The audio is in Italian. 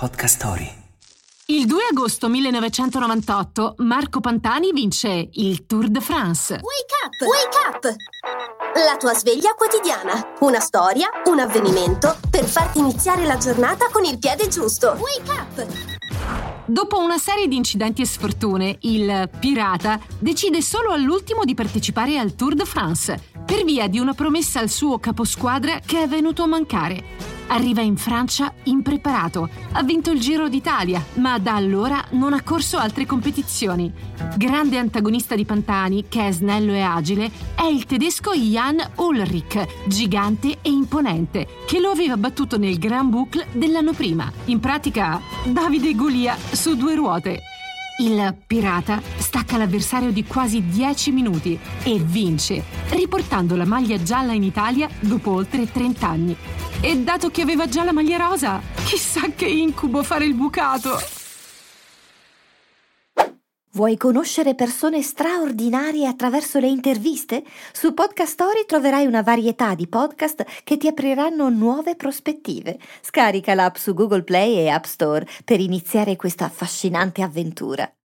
Podcast Story. Il 2 agosto 1998 Marco Pantani vince il Tour de France. Wake up! Wake up! La tua sveglia quotidiana. Una storia, un avvenimento per farti iniziare la giornata con il piede giusto. Wake up! Dopo una serie di incidenti e sfortune, il pirata decide solo all'ultimo di partecipare al Tour de France per via di una promessa al suo caposquadra che è venuto a mancare. Arriva in Francia impreparato, ha vinto il Giro d'Italia, ma da allora non ha corso altre competizioni. Grande antagonista di Pantani, che è snello e agile, è il tedesco Jan Ulrich, gigante e imponente, che lo aveva battuto nel Grand Boucle dell'anno prima. In pratica, Davide Golia su due ruote. Il pirata stacca l'avversario di quasi 10 minuti e vince, riportando la maglia gialla in Italia dopo oltre 30 anni. E dato che aveva già la maglia rosa, chissà che incubo fare il bucato. Vuoi conoscere persone straordinarie attraverso le interviste? Su Podcast Story troverai una varietà di podcast che ti apriranno nuove prospettive. Scarica l'app su Google Play e App Store per iniziare questa affascinante avventura.